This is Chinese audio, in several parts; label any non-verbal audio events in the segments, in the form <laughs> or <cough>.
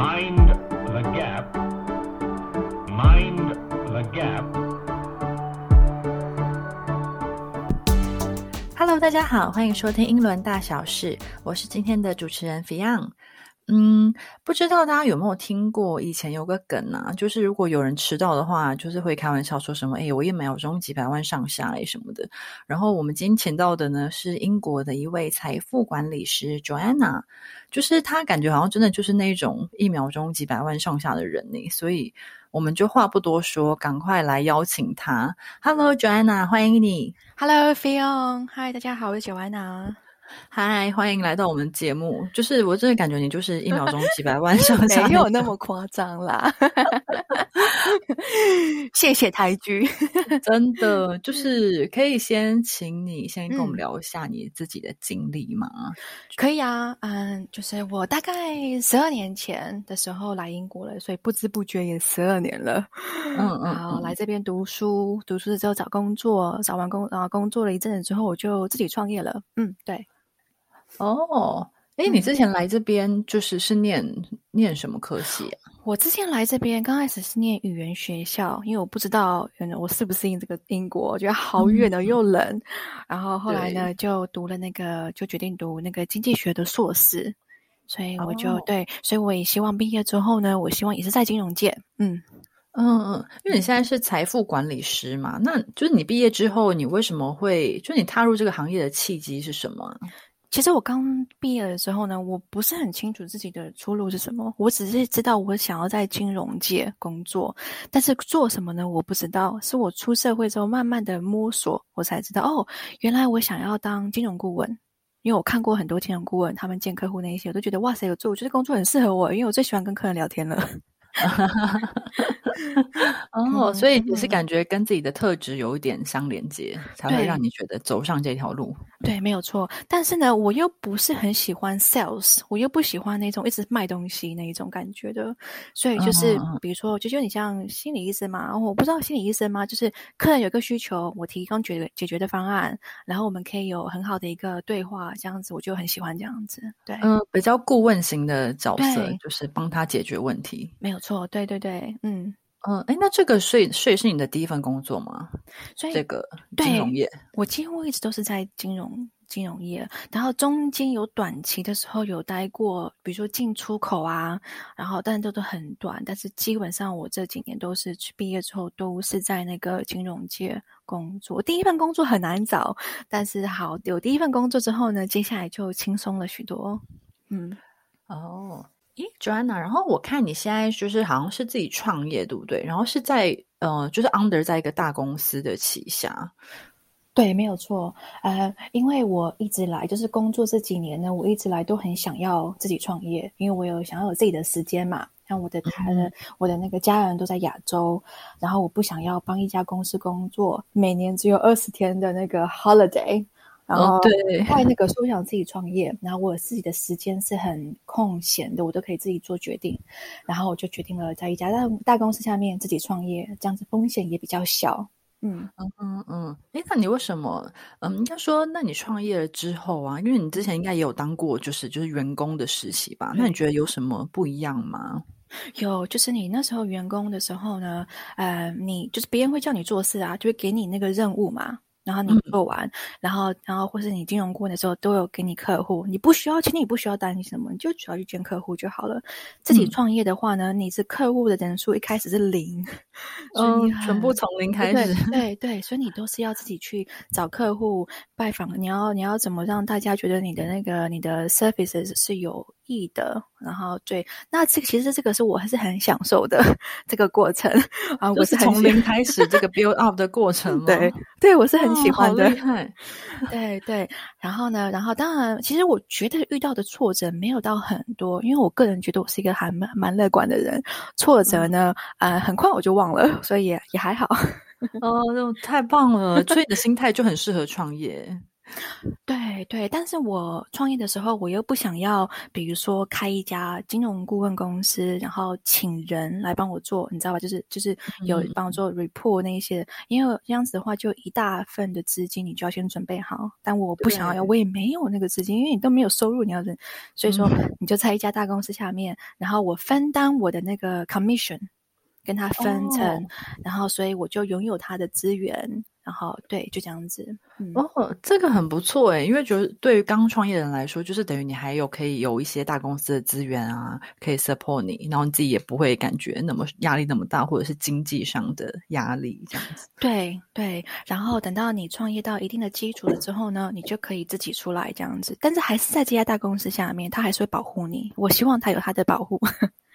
Mind the gap. Mind the gap. Hello，大家好，欢迎收听英伦大小事，我是今天的主持人 Fion。嗯，不知道大家有没有听过以前有个梗啊，就是如果有人迟到的话，就是会开玩笑说什么“哎，我一秒钟几百万上下哎什么的”。然后我们今天请到的呢是英国的一位财富管理师 Joanna，就是他感觉好像真的就是那种一秒钟几百万上下的人呢，所以我们就话不多说，赶快来邀请他。Hello，Joanna，欢迎你。Hello，Fion，嗨，大家好，我是 Joanna。嗨，欢迎来到我们节目。就是我真的感觉你就是一秒钟 <laughs> 几百万上下，没有那么夸张啦。<laughs> 谢谢台剧，<laughs> 真的就是可以先请你先跟我们聊一下你自己的经历吗？可以啊，嗯，就是我大概十二年前的时候来英国了，所以不知不觉也十二年了。嗯嗯，然后来这边读书，读书之后找工作，找完工啊工作了一阵子之后，我就自己创业了。嗯，对。哦，哎，你之前来这边就是是念念什么科系啊？我之前来这边刚开始是念语言学校，因为我不知道我适不适应这个英国，我觉得好远的又冷。然后后来呢，就读了那个，就决定读那个经济学的硕士。所以我就、哦对，所以我也希望毕业之后呢，我希望也是在金融界。嗯。嗯嗯，因为你现在是财富管理师嘛，那就是你毕业之后，你为什么会就你踏入这个行业的契机是什么啊？其实我刚毕业的时候呢，我不是很清楚自己的出路是什么，我只是知道我想要在金融界工作，但是做什么呢？我不知道。是我出社会之后慢慢的摸索，我才知道哦，原来我想要当金融顾问。因为我看过很多金融顾问，他们见客户那一些，我都觉得哇塞，有做，我觉得工作很适合我，因为我最喜欢跟客人聊天了。<laughs> 哦，所以也是感觉跟自己的特质有一点相连接，才会让你觉得走上这条路。对，没有错。但是呢，我又不是很喜欢 sales，我又不喜欢那种一直卖东西那一种感觉的。所以就是，比如说，就就你像心理医生嘛，我不知道心理医生吗？就是客人有个需求，我提供解解决的方案，然后我们可以有很好的一个对话，这样子我就很喜欢这样子。对，嗯，比较顾问型的角色，就是帮他解决问题。没有错。对对对，嗯。嗯，哎，那这个税税是你的第一份工作吗？所以这个对金融业，我几乎一直都是在金融金融业，然后中间有短期的时候有待过，比如说进出口啊，然后但都都很短，但是基本上我这几年都是去毕业之后都是在那个金融界工作。第一份工作很难找，但是好有第一份工作之后呢，接下来就轻松了许多。嗯，哦。诶 Joanna，然后我看你现在就是好像是自己创业，对不对？然后是在呃，就是 under 在一个大公司的旗下。对，没有错。呃，因为我一直来就是工作这几年呢，我一直来都很想要自己创业，因为我有想要有自己的时间嘛。像我的他的、我的那个家人都在亚洲，然后我不想要帮一家公司工作，每年只有二十天的那个 holiday。然后在那个说我想自己创业，然后我自己的时间是很空闲的，我都可以自己做决定。然后我就决定了在一家大大公司下面自己创业，这样子风险也比较小。嗯。嗯嗯嗯，诶，那你为什么？嗯，应该说，那你创业了之后啊，因为你之前应该也有当过，就是就是员工的实习吧？那你觉得有什么不一样吗？有，就是你那时候员工的时候呢，呃，你就是别人会叫你做事啊，就会给你那个任务嘛，然后你嗯做完，然后然后或是你金融顾问的时候都有给你客户，你不需要，其实你不需要担心什么，你就只要去见客户就好了。自己嗯创业的话呢，你是客户的人数一开始是零，嗯，全部从零开对始。对对，所以你都是要自己去找客户拜访，你要你要怎么让大家觉得你的那个你的 services 是有益的，然后对，那这个其实这个是我还是很享受的这个过程啊，我是从零开始这个 build up 的过程 <laughs> 吗？对对，我是很喜哦欢的，好厉害。<laughs> 对对，然后呢，然后当然，其实我觉得遇到的挫折没有到很多，因为我个人觉得我是一个还蛮蛮乐观的人，挫折呢，呃，很快我就忘了，所以也也还好。<laughs> 哦，那太棒了！所以你的心态就很适合创业。对对，但是我创业的时候，我又不想要，比如说开一家金融顾问公司，然后请人来帮我做，你知道吧？就是就是有帮我做 report 那一些，因为这样子的话，就一大份的资金，你就要先准备好。但我不想要，我也没有那个资金，因为你都没有收入，你要所以说你就在一家大公司下面，然后我分担我的那个 commission，跟他分成，然后所以我就拥有他的资源。然后对，就这样子。哦，这个很不错诶，因为觉得对于刚创业人来说，就是等于你还有可以有一些大公司的资源啊，可以 support 你，然后你自己也不会感觉那么压力那么大，或者是经济上的压力这样子。对对，然后等到你创业到一定的基础了之后呢，你就可以自己出来这样子，但是还是在这家大公司下面，他还是会保护你。我希望他有他的保护。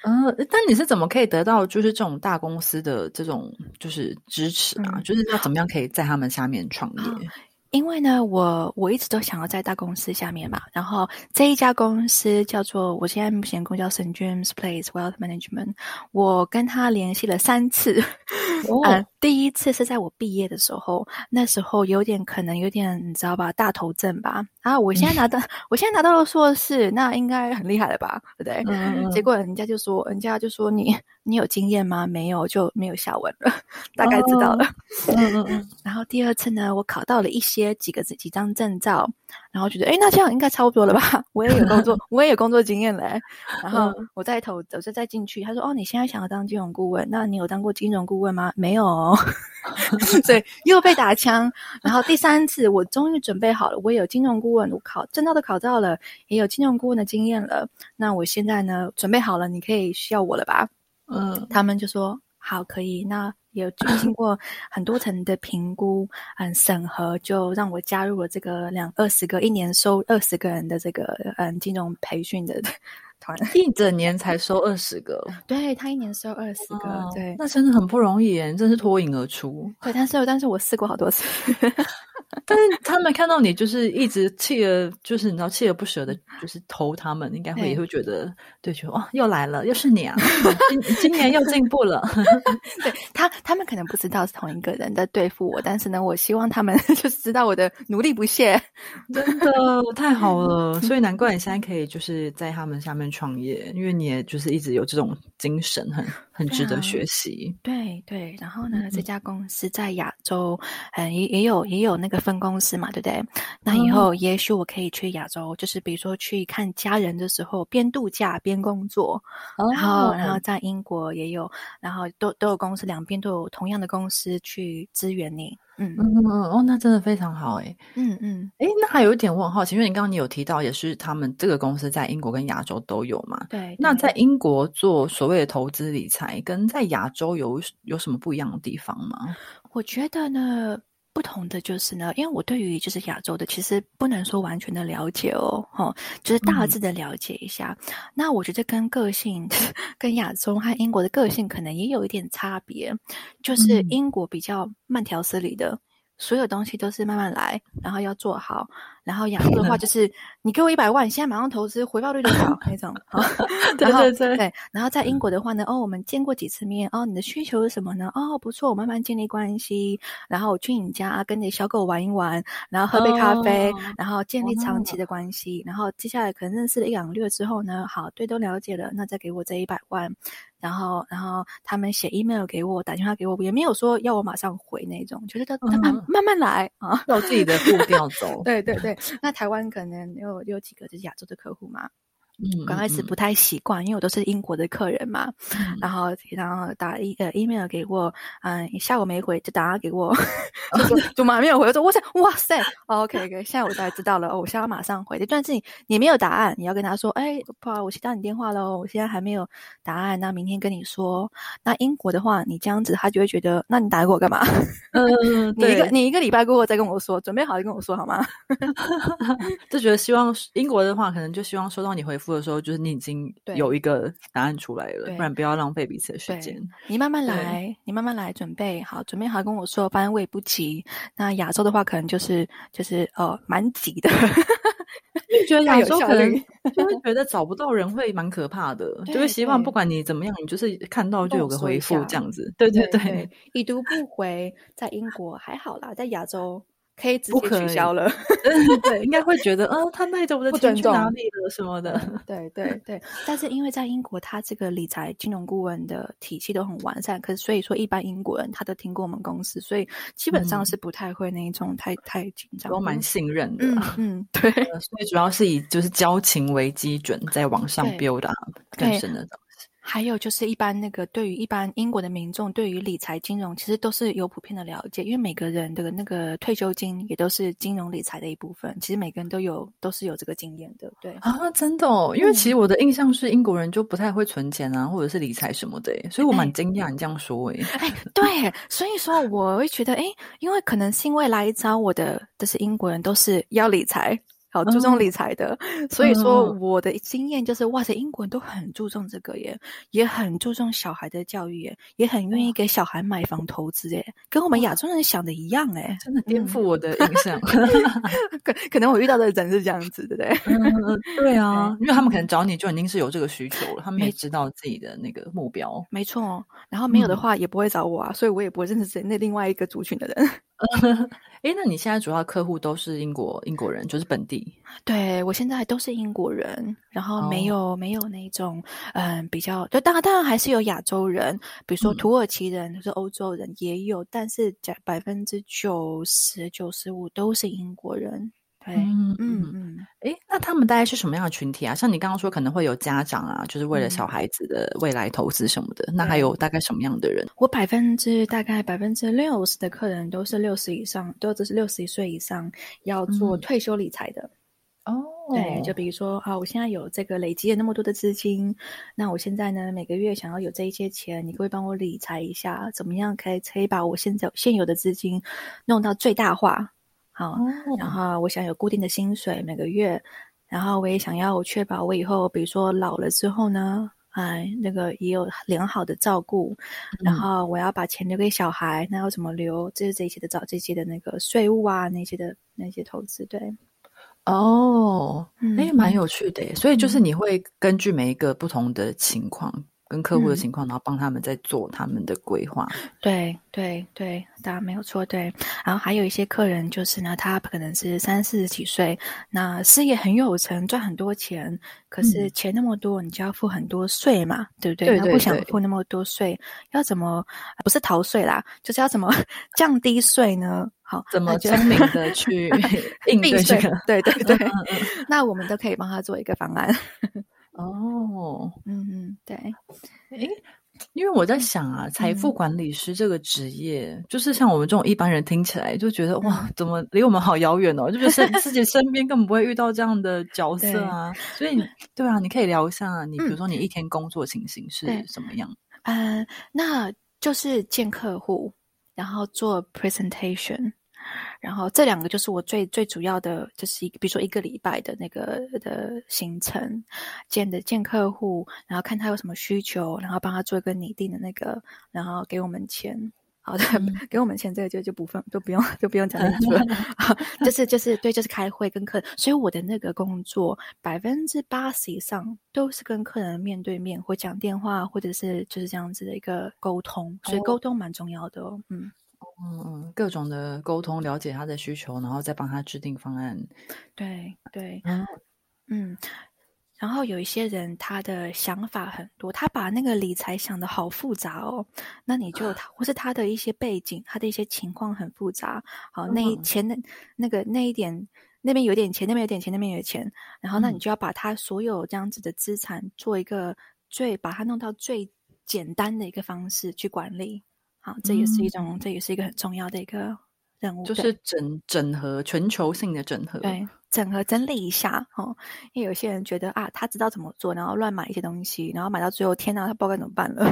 嗯，但你是怎么可以得到就是这种大公司的这种就是支持啊？就是要怎么样可以在他们下面创业？<gasps> 因为呢，我我一直都想要在大公司下面嘛。然后这一家公司叫做我现在目前公叫 St James Place Wealth Management。我跟他联系了三次。<laughs> 哦，第一次是在我毕业的时候，那时候有点可能有点你知道吧，大头症吧。啊，我现在拿到我现在拿到了硕士，那应该很厉害了吧？对不对？嗯。结果人家就说，人家就说你你有经验吗？没有，就没有下文了。<laughs> 大概知道了。嗯嗯嗯。然后第二次呢，我考到了一些。几个字几张证照，然后觉得哎，那这样应该差不多了吧？<laughs> 我也有工作，<laughs> 我也有工作经验嘞。然后我再投，我就再进去。他说：“哦，你现在想要当金融顾问？那你有当过金融顾问吗？没有，所以又被打枪。然后第三次，我终于准备好了，我也有金融顾问，我考证照都考到了，也有金融顾问的经验了。那我现在呢，准备好了，你可以需要我了吧？嗯，他们就说好，可以。那。有经过 <laughs> 很多层的评估，嗯，审核，就让我加入了这个两二十个一年收二十个人的这个嗯金融培训的 <laughs> 团，一整年才收二十个，<laughs> 对他一年收二十个，对，那真的很不容易耶，真是脱颖而出。对，但是但是我试过好多次。<laughs> 但是他们看到你就是一直锲而，就是你知道锲而不舍的，就是投他们，应该会也会觉得，对，就哇，又来了，又是你啊，<laughs> 今今年又进步了。<laughs> 对他，他们可能不知道是同一个人在对付我，但是呢，我希望他们就是知道我的努力不懈。真的太好了，所以难怪你现在可以就是在他们下面创业，因为你也就是一直有这种精神，很很值得学习。对对，然后呢，这家公司在亚洲，嗯，也也有也有那个。分公司嘛，对不对？那以后也许我可以去亚洲，就是比如说去看家人的时候，边度假边工作。然后，然后在英国也有，然后都都有公司，两边都有同样的公司去支援你。嗯嗯嗯哦，那真的非常好哎。嗯嗯，哎，那还有一点我很好奇，因为你刚刚你有提到，也是他们这个公司在英国跟亚洲都有嘛？对。那在英国做所谓的投资理财，跟在亚洲有有什么不一样的地方吗？我觉得呢。不同的就是呢，因为我对于就是亚洲的，其实不能说完全的了解哦，哈，就是大致的了解一下。那我觉得跟个性，跟亚洲和英国的个性可能也有一点差别，就是英国比较慢条斯理的，所有东西都是慢慢来，然后要做好。然后亚洲 <laughs> 的话就是，你给我一百万，现在马上投资，回报率多少那种。<laughs> 对对对对。然后在英国的话呢，哦，我们见过几次面，哦，你的需求是什么呢？哦，不错，我慢慢建立关系，然后我去你家跟你小狗玩一玩，然后喝杯咖啡，然后建立长期的关系。然后接下来可能认识了一两个月之后呢，好，对，都了解了，那再给我这一百万。然后，然后他们写 email 给我，打电话给我，也没有说要我马上回那种，就是他他慢慢慢来啊，照自己的步调走。<laughs> 对对对。那台湾可能有有几个就是亚洲的客户嘛？嗯，刚开始不太习惯，因为我都是英国的客人嘛。然后然后打一呃 email 给我，嗯，下午没回就打给我，<laughs> 就马上没有回。我说哇塞哇塞，OK OK，现在我才知道了哦，我现在马上回。但是你你没有答案，你要跟他说，哎，不好，我接到你电话喽，我现在还没有答案，那明天跟你说。那英国的话，你这样子他就会觉得，那你打给我干嘛？嗯，<laughs> 你一个你一个礼拜过后再跟我说，准备好就跟我说好吗？<laughs> 就觉得希望英国的话，可能就希望收到你回复。的时候，就是你已经有一个答案出来了，不然不要浪费彼此的时间。你慢慢来，你慢慢来，准备好，准备好跟我说，反正我也不急。那亚洲的话，可能就是就是呃，蛮急的。<laughs> 就觉得亚洲可能就会 <laughs> 觉得找不到人会蛮可怕的，就会希望不管你怎么样，你就是看到就有个回复这样子。对对对，已读不回，在英国还好啦，在亚洲。可以直接不取消了。对 <laughs> 对，应该会觉得，嗯，他带着我的不钱去哪里了什么的。对对对，<laughs> 但是因为在英国，他这个理财金融顾问的体系都很完善，可是所以说一般英国人他都听过我们公司，所以基本上嗯是不太会那一种太太紧张的。都蛮信任的嗯 <laughs> 对呃所以主要是以就是交情为基准，在往上对 build up 更对深的。还有就是一般那个对于一般英国的民众，对于理财金融其实都是有普遍的了解，因为每个人的那个退休金也都是金融理财的一部分，其实每个人都有都是有这个经验的，对。啊，真的哦，因为嗯其实我的印象是英国人就不太会存钱啊，或者是理财什么的，所以我蛮哎惊讶你这样说诶。哎，对，所以说我会觉得，哎，因为可能是因为来找我的这是英国人，都是要理财，好注重嗯理财的，所以说嗯我的经验就是，哇塞，英国人都很注重这个耶，也很注重小孩的教育耶，也很愿意给小孩买房投资耶，跟我们亚洲人想的一样哎，真的颠嗯覆我的印象。<laughs> 可可能我遇到的人是这样子，对不对？嗯，对啊，因为他们可能找你就已经是有这个需求了，他们也知道自己的那个目标。没错，然后没有的嗯话也不会找我啊，所以我也不会认识谁那另外一个族群的人。<laughs> 诶，那你现在主要客户都是英国英国人，就是本地？对我现在都是英国人，然后哦没有、没有那种嗯比较，就，当然当然还是有亚洲人，比如说嗯土耳其人，就是欧洲人也有，但是百百分之九十九十五都是英国人。对，嗯嗯嗯，哎，那他们大概是什么样的群体啊？像你刚刚说可能会有家长啊，就是为了小嗯孩子的未来投资什么的，那还有大概什么样的人？我百分之大概百分之六十的客人都是六十以上，都是六十岁以上要做嗯退休理财的。哦对，就比如说啊，我现在有这个累积了那么多的资金，那我现在呢每个月想要有这一些钱，你可以帮我理财一下？怎么样可以可以把我现在现有的资金弄到最大化？好，哦，然后我想有固定的薪水每个月，然后我也想要确保我以后，比如说老了之后呢，哎，那个也有良好的照顾，然嗯后我要把钱留给小孩，那要怎么留？这是这些的找这些的那个税务啊，那些的那些投资，对，哦，那也，蛮有趣的耶。所以就是你会根据每一个不同的情况，跟客户的嗯情况，然后帮他们在做他们的规划。对对对，当然没有错。对，然后还有一些客人就是呢，他可能是三四十几岁，那事业很有成，赚很多钱，可是嗯钱那么多，你就要付很多税嘛，对不对？对对他不想付那么多税，要怎么不是逃税啦，就是要怎么 <laughs> 降低税呢？好，怎么聪明的 <laughs> 去应对这个？？对对 <laughs> 对那我们都可以帮他做一个方案。哦，嗯嗯，对，诶，因为我在想啊，财富嗯管理师这个职业，就是像我们这种一般人听起来就觉得嗯哇，怎么离我们好遥远哦？就觉得身自己 <laughs> 身边根本不会遇到这样的角色啊。所以，对啊，你可以聊一下，你比如嗯说你一天工作情形是什么样？呃，那就是见客户，然后做 presentation，然后这两个就是我最最主要的，就是一个比如说一个礼拜的那个的行程，见的见客户，然后看他有什么需求，然后帮他做一个拟定的那个，然后给我们钱。好的，<laughs> 给我们钱，这个就就不分就不用就不用讲清楚了，<laughs> 就是就是对，就是开会跟客人，所以我的那个工作百分之八十以上都是跟客人面对面或讲电话，或者是就是这样子的一个沟通，所以哦沟通蛮重要的哦。嗯，嗯嗯，各种的沟通，了解他的需求，然后再帮他制定方案。对对，嗯嗯。然后有一些人他的想法很多，他把那个理财想的好复杂哦。那你就他或是他的一些背景，他的一些情况很复杂。好，那钱那那个那一点那边有点钱，那边有点钱，那边有钱。然后那你嗯就要把他所有这样子的资产做一个最把它弄到最简单的一个方式去管理。好，这也是一种，这也是一个很重要的一个任务。就是整整合全球性的整合。对，整合整理一下哦，因为有些人觉得啊，他知道怎么做，然后乱买一些东西，然后买到最后，天哪，他不知道该怎么办了。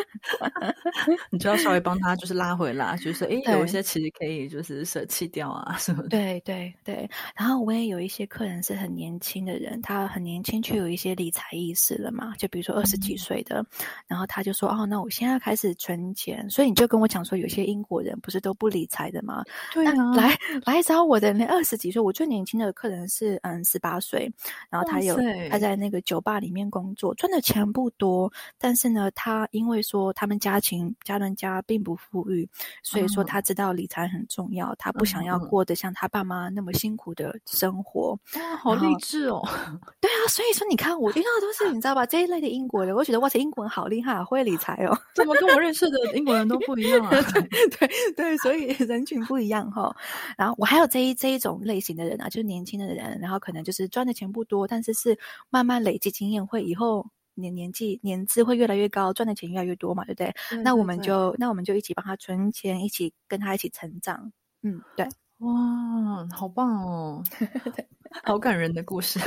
<laughs> 你就要稍微帮他就是拉回来，就是诶，有一些其实可以就是舍弃掉啊什么的。对对对，然后我也有一些客人是很年轻的人，他很年轻就有一些理财意识了嘛，就比如说二十几岁的，然后他就说哦，那我现在开始存钱，所以你就跟我讲说，有些英国人不是都不理财的吗？对啊来来找我的人二十几岁，我最年轻的客人是嗯十八岁，然后他有他在那个酒吧里面工作，赚的钱不多，但是呢，他因为说他们家庭家人家并不富裕，所以说嗯他知道理财很重要，他不想要过得像他爸妈那么辛苦的生活。哇，好励志哦！<laughs> 对啊，所以说你看我遇到的都是你知道吧这一类的英国人，我觉得哇塞，英国人好厉害，好会理财哦。怎么跟我认识的英国人都不一样啊？<laughs> 对对，所以人群不一样哈。然后我还有这一这一种类型的人啊，就是年轻的人，然后可能就是赚的钱不多，但是是慢慢累积经验，会以后年年纪年资会越来越高，赚的钱越来越多嘛，对不对？那我们就那我们就一起帮他存钱，一起跟他一起成长。嗯，对哇，好棒哦！<laughs> 好感人的故事。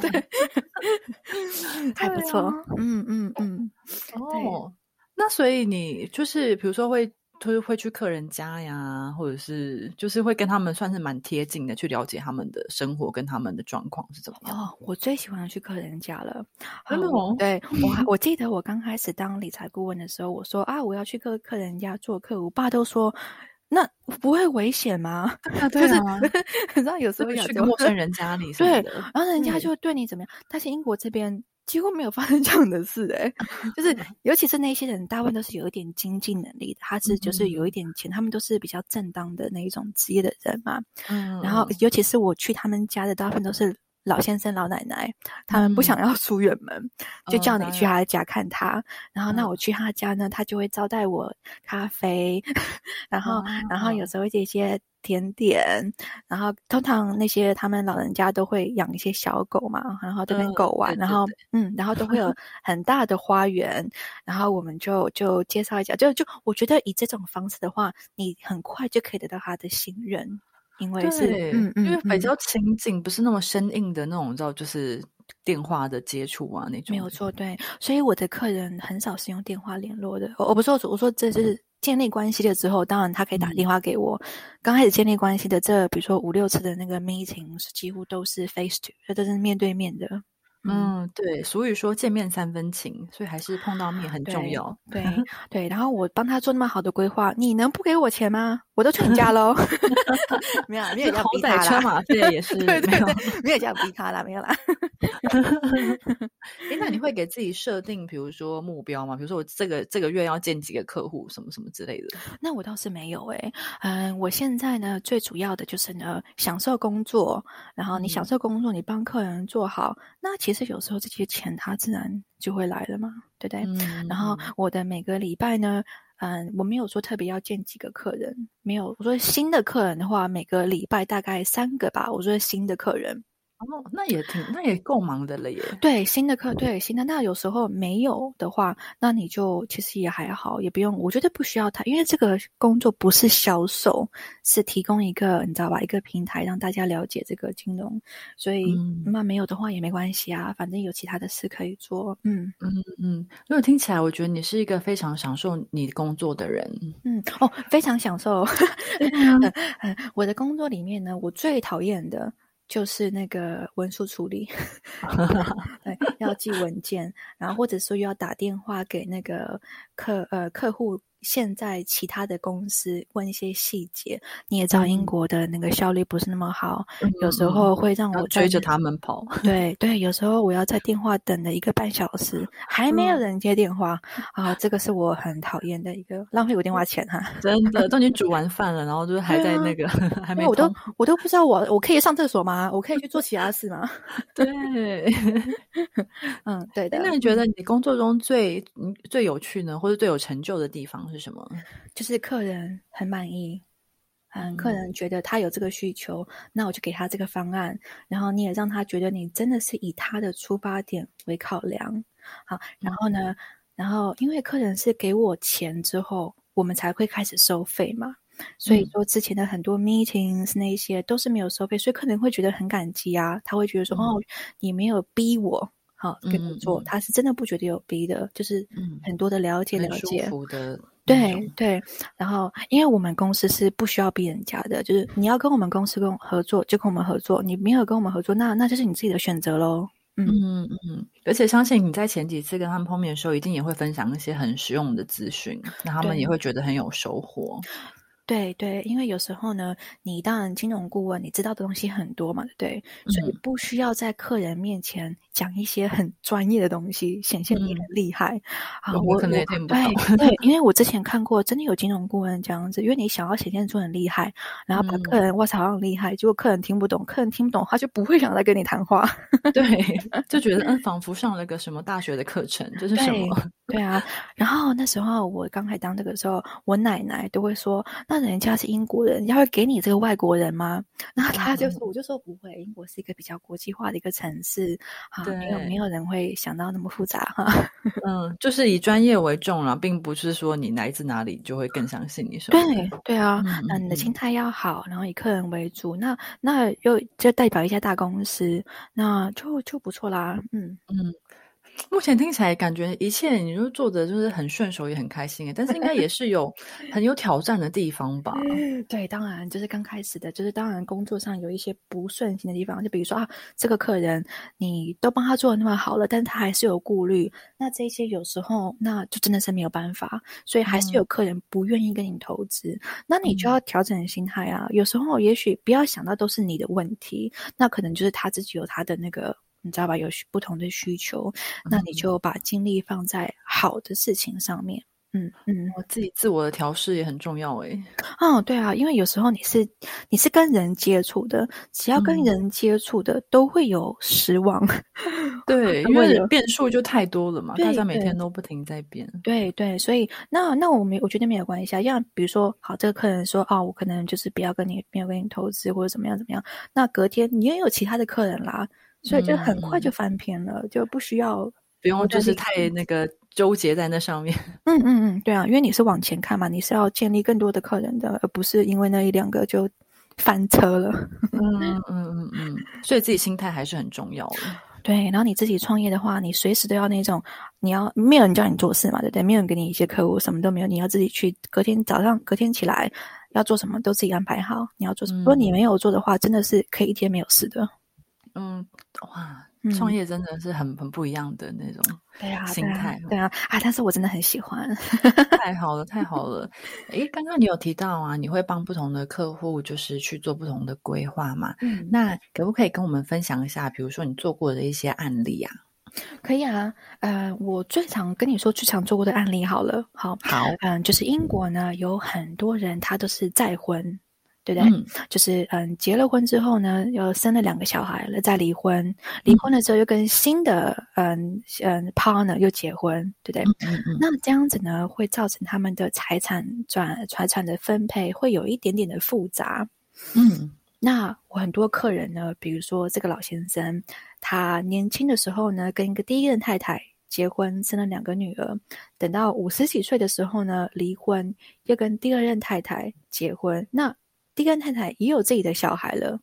对 <laughs> 还不错。嗯嗯嗯，哦，那所以你就是比如说会就是会去客人家呀，或者是就是会跟他们算是蛮贴近的，去了解他们的生活跟他们的状况是怎么样。哦，我最喜欢去客人家了。真的哦好我对我还我记得我刚开始当理财顾问的时候，我说啊，我要去客客人家做客，我爸都说。那不会危险吗？啊，对啊，<laughs> <laughs> 你知道有时候会有去个陌生人家里对，然后人家对就对你怎么样？但是英国这边几乎没有发生这样的事、欸，<laughs> 就是尤其是那些人，大部分都是有一点经济能力的，他是就是有一点钱，他们都是比较正当的那一种职业的人嘛。嗯，然后尤其是我去他们家的，大部分都是老先生、老奶奶，他们不嗯。想要出远门，就哦叫你去他家看他。然后那嗯。我去他家呢，他就会招待我咖啡，<laughs> 然后、然后有哦。时候一些甜点，然后通常那些他们老人家都会养一些小狗嘛，然后这边嗯狗玩，对然后嗯，然后都会有很大的花园，然后我们就就介绍一下，就就我觉得以这种方式的话，你很快就可以得到他的信任。因为是，嗯嗯，因为比嗯较亲近，不是那么生硬的那种，你知道，就是电话的接触啊那种。没有错，对，所以我的客人很少是用电话联络的。我我不是说，我说这是建立关系了之后，当然他可以打电话给我。刚开始建立关系的这，比如说五六次的那个 meeting，是几乎都是 face to，这都是面对面的。嗯，对，俗语说见面三分情，所以还是碰到面很重要。对 <laughs> 对，然后我帮他做那么好的规划，你能不给我钱吗？我都去你家喽。没有啦，<laughs> 没有这样好逼他啦。歹车马费也 <laughs> 是对对。对，没有这样逼他啦，没有啦。哎那你会给自己设定，比如说目标吗？比如说我这个这个月要见几个客户，什么什么之类的。那我倒是没有诶、嗯，我现在呢最主要的就是呢享受工作，然后你享嗯受工作，你帮客人做好，那其实有时候这些钱它自然就会来了嘛，对不对？嗯然后我的每个礼拜呢，嗯，我没有说特别要见几个客人，没有。我说新的客人的话，每个礼拜大概三个吧。我说新的客人，哦，那也挺，那也够忙的了耶。对新的课，对新的。那有时候没有的话，那你就其实也还好，也不用。我觉得不需要太，因为这个工作不是销售，是提供一个你知道吧，一个平台让大家了解这个金融。所以嗯那没有的话也没关系啊，反正有其他的事可以做。嗯嗯嗯，因为听起来，我觉得你是一个非常享受你工作的人。嗯，哦，非常享受。<laughs> 我的工作里面呢，我最讨厌的就是那个文书处理，<laughs> 对，要寄文件，然后或者说又要打电话给那个客呃客户。现在其他的公司问一些细节，你也知道英嗯国的那个效率不是那么好，嗯有时候会让我追着他们跑。对对，有时候我要在电话等了一个半小时，还没有嗯人接电话、啊，这个是我很讨厌的一个浪费我电话钱哈。<laughs> 真的，都已经煮完饭了，然后就是还在那个、<laughs> 还没我都我都不知道我我可以上厕所吗？我可以去做其他事吗？<laughs> 对。嗯，对的。那你觉得你工作中最嗯最有趣呢，或者最有成就的地方是什么？<laughs> 就是客人很满意，嗯，客人觉得他有这个需求，那我就给他这个方案，然后你也让他觉得你真的是以他的出发点为考量，好，然后呢，然后因为客人是给我钱之后，我们才会开始收费嘛。所以说，之前的很多 meetings 那一些都是没有收费，所以客人会觉得很感激啊。他会觉得说：“哦，你没有逼我，好跟我做。他是真的不觉得有逼的，就是嗯很多的了解了解。的对，对，然后因为我们公司是不需要逼人家的，就是你要跟我们公司跟合作就跟我们合作，你没有跟我们合作，那那就是你自己的选择喽。嗯嗯嗯，而且相信你在前几次跟他们碰面的时候，一定也会分享一些很实用的资讯，那他们也会觉得很有收获。对对，因为有时候呢，你当然金融顾问，你知道的东西很多嘛，对不对？所以嗯不需要在客人面前讲一些很专业的东西，显现你很厉害。啊，我我可能也听不对懂对，因为我之前看过，真的有金融顾问这样子，因为你想要显现出很厉害，然后把嗯客人哇塞好像很厉害，结果客人听不懂，客人听不懂，他就不会想再跟你谈话。对，就觉得 <laughs> 嗯，仿佛上了个什么大学的课程，这是什么？对啊，然后那时候我刚开始当这个的时候，我奶奶都会说：“那人家是英国人，人家会给你这个外国人吗？” <laughs> 然后她就说：“我就说不会，英国是一个比较国际化的一个城市啊，没有对没有人会想到那么复杂哈。<laughs> 嗯，就是以专业为重了，并不是说你来自哪里就会更相信你什么的。对对啊，嗯那你的嗯心态要好，然后以客人为主，那那又就代表一家大公司，那就就不错啦。嗯，嗯，目前听起来感觉一切你就做的就是很顺手，也很开心诶，但是应该也是有 <laughs> 很有挑战的地方吧？对，当然就是刚开始的，就是当然工作上有一些不顺心的地方，就比如说啊，这个客人你都帮他做的那么好了，但他还是有顾虑，那这些有时候那就真的是没有办法，所以还是有客人不愿意跟你投资，那你就要调整心态啊。有时候也许不要想到都是你的问题，那可能就是他自己有他的那个。你知道吧？有需不同的需求，那你就把精力放在好的事情上面。嗯嗯，我自己自我的调试也很重要诶。哦，对啊，因为有时候你是你是跟人接触的，只要跟嗯人接触的，都会有失望。对，<laughs> 因为变数就太多了嘛，大家每天都不停在变。对对，所以那那我没我觉得没有关系啊。像比如说，好，这个客人说，哦，我可能就是不要跟你没有跟你投资或者怎么样怎么样，那隔天你也有其他的客人啦，所以就很快就翻篇了，就不需要。不用就是太那个纠结在那上面。嗯嗯嗯，对啊，因为你是往前看嘛，你是要建立更多的客人的，而不是因为那一两个就翻车了。嗯嗯嗯嗯，所以自己心态还是很重要的。对，然后你自己创业的话，你随时都要那种，你要没有人叫你做事嘛，对不对？没有人给你一些客户，什么都没有，你要自己去。隔天早上，隔天起来要做什么都自己安排好。你要做什么？如果你没有做的话，真的是可以一天没有事的。嗯，哇，嗯创业真的是很很不一样的那种对啊，对啊心态，对啊啊！但是我真的很喜欢。<laughs> 太好了，太好了！诶，刚刚你有提到啊，你会帮不同的客户就是去做不同的规划嘛？嗯，那可不可以跟我们分享一下，比如说你做过的一些案例啊？可以啊。呃，我最常跟你说最常做过的案例好了，好，好，嗯，就是英国呢有很多人他都是再婚。对不对？嗯就是嗯，结了婚之后呢，又生了两个小孩了，再离婚，离婚了之后又跟新的嗯嗯 partner 又结婚，对不对？嗯嗯那这样子呢，会造成他们的财产转财产的分配会有一点点的复杂。嗯那我很多客人呢，比如说这个老先生，他年轻的时候呢，跟一个第一任太太结婚，生了两个女儿，等到五十几岁的时候呢，离婚，又跟第二任太太结婚，那第一任太太也有自己的小孩了，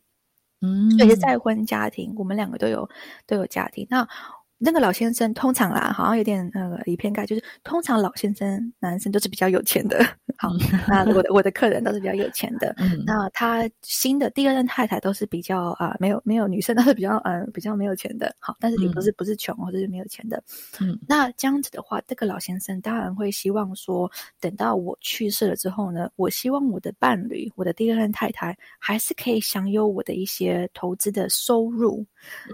嗯，所以是再婚家庭，我们两个都有都有家庭。那那个老先生通常啦，好像有点呃以偏概，就是通常老先生男生都是比较有钱的。好，那 <laughs> 我的我的客人都是比较有钱的。嗯那他新的第二任太太都是比较啊、没有没有女生都是比较呃比较没有钱的。好，但是也不是不是穷或者是没有钱的。嗯那这样子的话，这个老先生当然会希望说，等到我去世了之后呢，我希望我的伴侣，我的第二任太太，还是可以享有我的一些投资的收入，嗯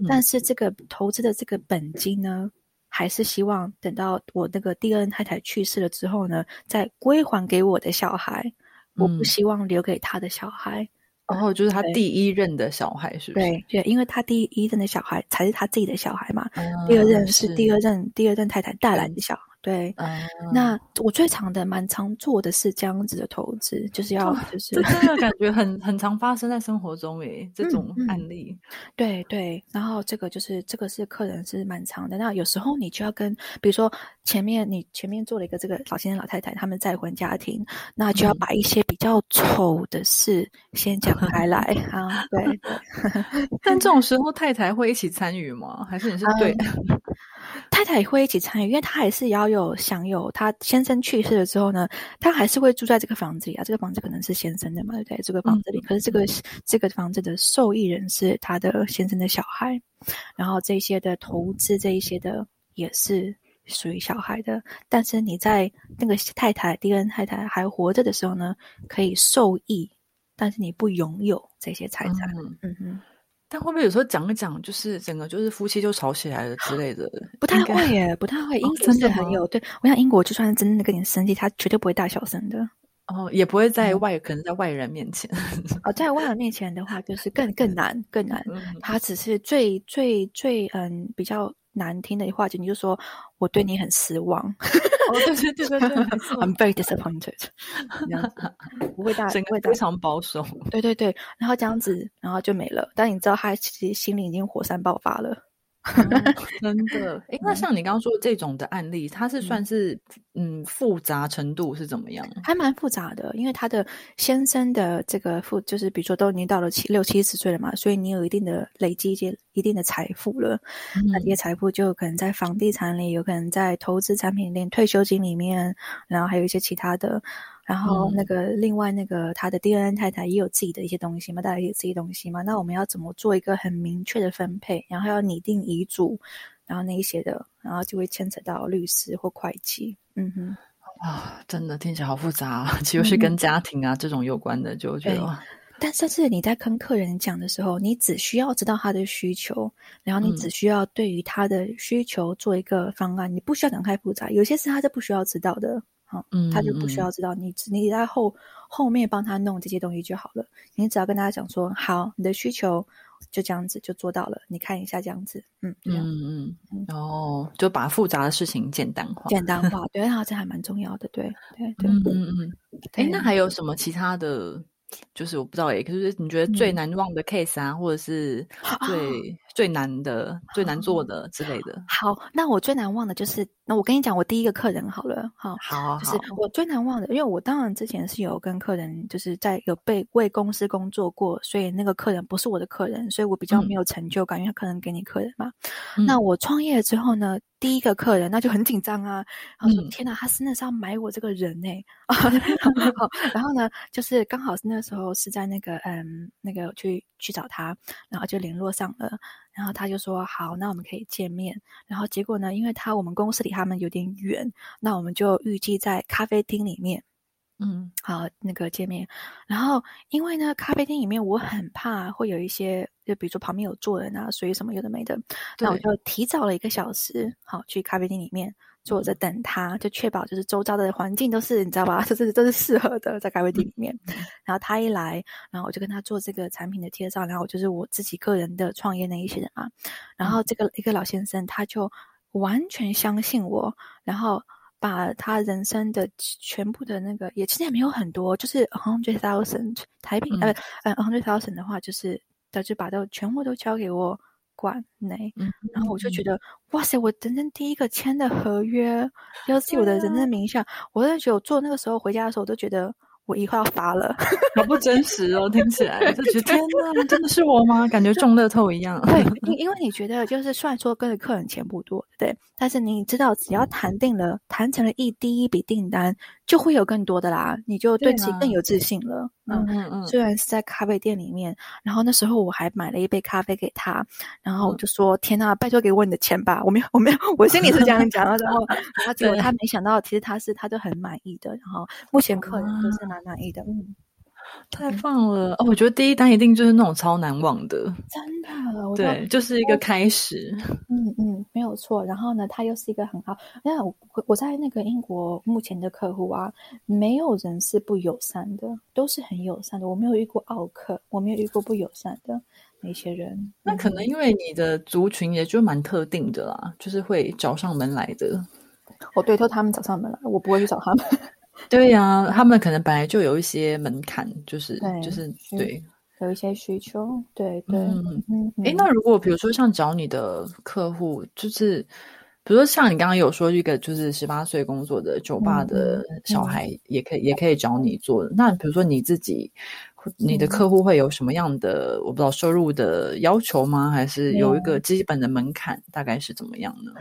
但是这个投资的这个本金呢，还是希望等到我那个第二任太太去世了之后呢，再归还给我的小孩。我不嗯希望留给他的小孩。然后就是他第一任的小孩，是不是？对对，因为他第一任的小孩才是他自己的小孩嘛，嗯，第二任是第二，二任第二任太太带来的小孩。对，嗯，那我最常的、蛮常做的是这样子的投资，就是要就是这真的感觉很 <laughs> 很常发生在生活中诶，这种嗯案例。对对，然后这个就是这个是客人是蛮常的。那有时候你就要跟，比如说前面你前面做了一个这个老先生老太太他们再婚家庭，那就要嗯把一些比较丑的事先讲开来啊。对对，<laughs> 但这种时候，太太会一起参与吗？还是你是对？太太也会一起参与，因为她还是要有享有她先生去世了之后呢，她还是会住在这个房子里啊。这个房子可能是先生的嘛，对不对？这个房子里，可是这个这个房子的受益人是他的先生的小孩，然后这些的投资这一些的也是属于小孩的，但是你在那个太太第二任太太还活着的时候呢，可以受益，但是你不拥有这些财产。嗯嗯哼，但会不会有时候讲一讲，就是整个就是夫妻就吵起来了之类的？不太会耶，不太会。英国真的很有，对我想英国就算是真的跟你生气，他绝对不会大小声的。哦，也不会在嗯外，可能在外人面前。哦，在外人面前的话，就是更更难，更难。嗯他只是最最最嗯比较难听的话，就你就说我对你很失望哦，对对对对对，，<laughs> I'm very disappointed，<laughs> 这样子不会大不会大整个非，常保守。对对对，然后这样子，然后就没了。但你知道他其实心里已经火山爆发了。真的，哎，那像你刚刚说的这种的案例，它是算是嗯复杂程度是怎么样？还蛮复杂的，因为他的先生的这个富，就是比如说都已经到了七六七十岁了嘛，所以你有一定的累积一些一定的财富了，那这些财富就可能在房地产里，有可能在投资产品里、退休金里面，然后还有一些其他的。然后那个、另外那个他的第二任太太也有自己的一些东西嘛，大家也有自己东西嘛。那我们要怎么做一个很明确的分配？然后要拟定遗嘱，然后那一些的，然后就会牵扯到律师或会计。嗯哼。啊，真的听起来好复杂、啊，<laughs> 其实是跟家庭啊、这种有关的，就觉得但这是你在跟客人讲的时候，你只需要知道他的需求，然后你只需要对于他的需求做一个方案，你不需要讲太复杂。有些事他是不需要知道的，好、嗯他就不需要知道。你你在后后面帮他弄这些东西就好了。你只要跟大家讲说，好，你的需求就这样子就做到了，你看一下这样子，嗯，就这样、嗯嗯，然后就把复杂的事情简单化。简单化，对，啊，这还蛮重要的，对对对。嗯嗯嗯，哎，对那还有什么其他的？就是我不知道诶，可是你觉得最难忘的 case 啊，或者是最最难的、最难做的之类的？好，那我最难忘的就是，那我跟你讲，我第一个客人好了，好，好啊，就是我最难忘的，因为我当然之前是有跟客人，就是在有被为公司工作过，所以那个客人不是我的客人，所以我比较没有成就感，因为客人给你客人嘛。嗯。那我创业之后呢，第一个客人那就很紧张啊，然后说、嗯天哪，他真的是要买我这个人呢、好 <laughs> 然后呢，就是刚好是那时候是在那个嗯那个去去找他，然后就联络上了，然后他就说好，那我们可以见面。然后结果呢，因为他我们公司离他们有点远，那我们就预计在咖啡厅里面。嗯好，那个见面，然后因为呢，咖啡厅里面我很怕会有一些，就比如说旁边有坐人啊，所以什么有的没的，那我就提早了一个小时，好去咖啡厅里面坐着等他，就确保就是周遭的环境都是你知道吧，<laughs> 都是都是适合的在咖啡厅里面。然后他一来，然后我就跟他做这个产品的介绍，然后我就是我自己个人的创业那一些人嘛，然后这个一个老先生他就完全相信我，然后。把他人生的全部的那个，也其实也没有很多，就是 hundred thousand 台币，呃呃 hundred thousand 的话，就是他就把都全部都交给我管内，嗯，然后我就觉得，哇塞，我人生第一个签的合约，要记我的人生名下，我真的觉得我做那个时候回家的时候，我都觉得我以后要发了。<laughs> 好不真实哦，听起来就觉得天哪，真的是我吗？感觉中乐透一样。对，<laughs> 因因为你觉得就是虽然说跟着客人钱不多，对，但是你知道只要谈定了，谈成了一第一笔订单，就会有更多的啦，你就对自己更有自信了。嗯嗯嗯，虽然是在咖啡店里面，然后那时候我还买了一杯咖啡给他，然后我就说：“天呐，拜托给我你的钱吧！”我没有，我没有，我心里是这样讲的。<laughs> 然后，然后结果他没想到，其实他是他都很满意的。然后目前客人都是蛮满意的。嗯，太棒了哦！我觉得第一单一定就是那种超难忘的，真的，我对，就是一个开始。嗯嗯，没有错。然后呢，他又是一个很好，因为我我在那个英国目前的客户啊，没有人是不友善的，都是很友善的。我没有遇过傲客，我没有遇过不友善的那些人。那可能因为你的族群也就蛮特定的啦，就是会找上门来的。哦，对，都他们找上门来，我不会去找他们。对呀、他们可能本来就有一些门槛，就是就是是对。有一些需求，对对，嗯嗯诶，那如果比如说像找你的客户，就是比如说像你刚刚有说一个就是十八岁工作的酒吧的小孩，也可以、也可以找你做。那比如说你自己，你的客户会有什么样的我不知道收入的要求吗？还是有一个基本的门槛，大概是怎么样呢？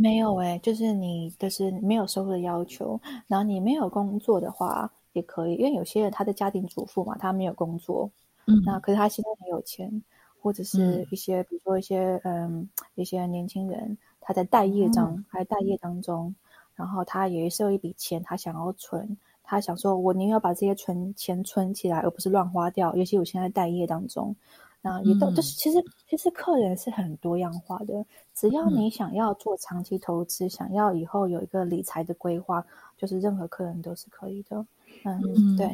没有哎、就是你就是没有收入的要求，然后你没有工作的话也可以，因为有些人他的家庭主妇嘛，他没有工作，嗯那可是他现在很有钱，或者是一些比如说一些嗯一些年轻人他在待业中还待业当中，然后他也是有一笔钱，他想要存，他想说我宁愿把这些存钱存起来，而不是乱花掉。尤其我现在待业当中。那也都就是其实其实客人是很多样化的，只要你想要做长期投资，想要以后有一个理财的规划，就是任何客人都是可以的。嗯，对。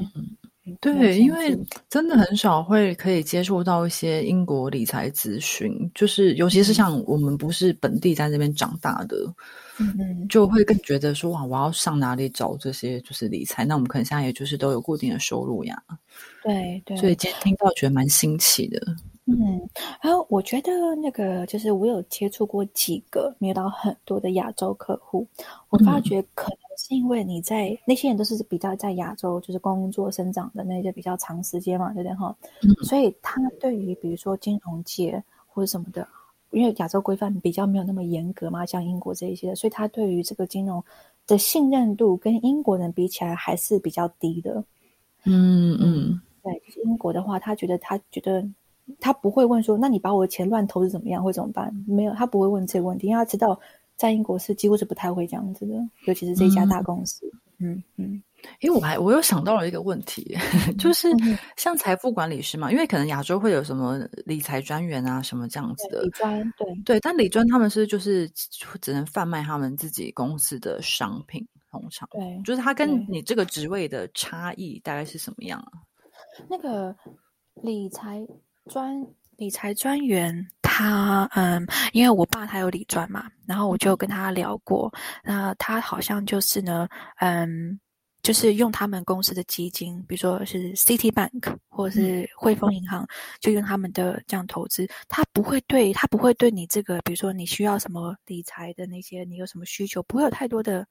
对，因为真的很少会可以接触到一些英国理财咨询，就是尤其是像我们不是本地在这边长大的，就会更觉得说哇，我要上哪里找这些就是理财？那我们可能现在也就是都有固定的收入呀，对对，所以今天听到觉得蛮新奇的。嗯，然后我觉得那个就是我有接触过几个，没有到很多的亚洲客户，我发觉可能是因为你在那些人都是比较在亚洲就是工作生长的那些比较长时间嘛，对不对哈？所以他对于比如说金融界或者什么的，因为亚洲规范比较没有那么严格嘛，像英国这一些的，所以他对于这个金融的信任度跟英国人比起来还是比较低的。嗯嗯，对，就是英国的话，他觉得他觉得。他不会问说：“那你把我的钱乱投是怎么样，会怎么办？”没有，他不会问这个问题，因为他知道在英国是几乎是不太会这样子的，尤其是这家大公司。嗯嗯。因为我还我又想到了一个问题，<laughs> 就是像财富管理师嘛，因为可能亚洲会有什么理财专员啊，什么这样子的理专，对对。但理专他们是就是只能贩卖他们自己公司的商品，通常对，就是他跟你这个职位的差异大概是什么样啊？那个理财。专理财专员，他嗯，因为我爸他有理专嘛，然后我就跟他聊过，那他好像就是呢，嗯，就是用他们公司的基金，比如说是 City Bank 或者是汇丰银行，就用他们的这样投资，他不会对他不会对你这个，比如说你需要什么理财的那些，你有什么需求，不会有太多的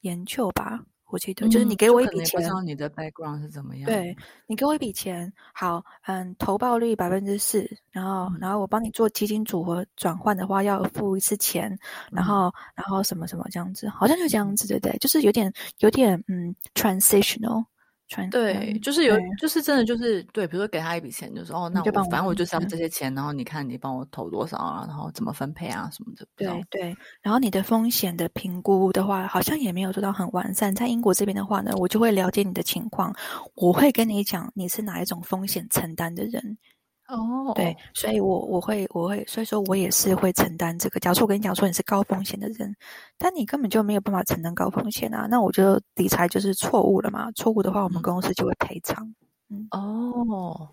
研究吧。我记得就是你给我一笔钱，不知道你的 background 是怎么样。对你给我一笔钱，好，嗯，投报率百分之四，然后，然后我帮你做基金组合转换的话，要付一次钱，然后，然后什么什么这样子，好像就这样子，对不对？就是有点，有点，嗯，transitional。对，就是有，就是真的，就是对，比如说给他一笔钱，就说哦，那我反正我就是要这些钱，然后你看你帮我投多少啊，然后怎么分配啊什么的。对对，然后你的风险的评估的话，好像也没有做到很完善。在英国这边的话呢，我就会了解你的情况，我会跟你讲你是哪一种风险承担的人。哦，对，所以我我会我会，所以说我也是会承担这个。假如我跟你讲说你是高风险的人，但你根本就没有办法承担高风险啊，那我觉得理财就是错误了嘛。错误的话，我们公司就会赔偿。嗯，哦。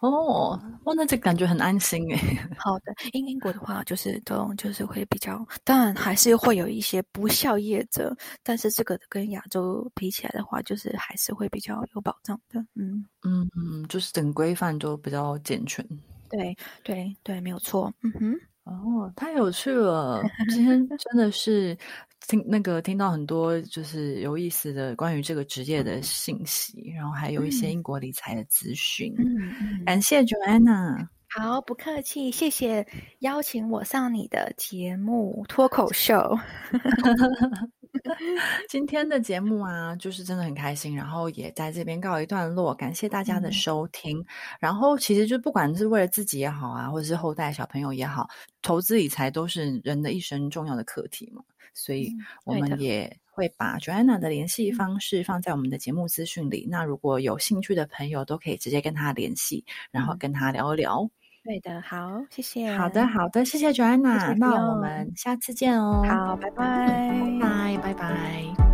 哦，哇，那这感觉很安心诶。<laughs> 好的，英英国的话就是都就是会比较，当然还是会有一些不孝业者，但是这个跟亚洲比起来的话，就是还是会比较有保障的。嗯嗯嗯，就是整规范都比较健全。对对对，没有错。嗯哼。哦，太有趣了！今天 <laughs> 真的是听那个听到很多就是有意思的关于这个职业的信息，然后还有一些英国理财的资讯。嗯，感谢 Joanna。好，不客气，谢谢邀请我上你的节目脱口秀。<laughs> 今天的节目啊，就是真的很开心，然后也在这边告一段落。感谢大家的收听。然后其实就不管是为了自己也好啊，或者是后代小朋友也好，投资理财都是人的一生重要的课题嘛。所以我们也会把 Joanna 的联系方式放在我们的节目资讯里。那如果有兴趣的朋友，都可以直接跟他联系，然后跟他聊一聊。对的，好，谢谢。好的，好的，谢谢 Joanna。那我们下次见哦。好，拜拜，拜拜，拜拜。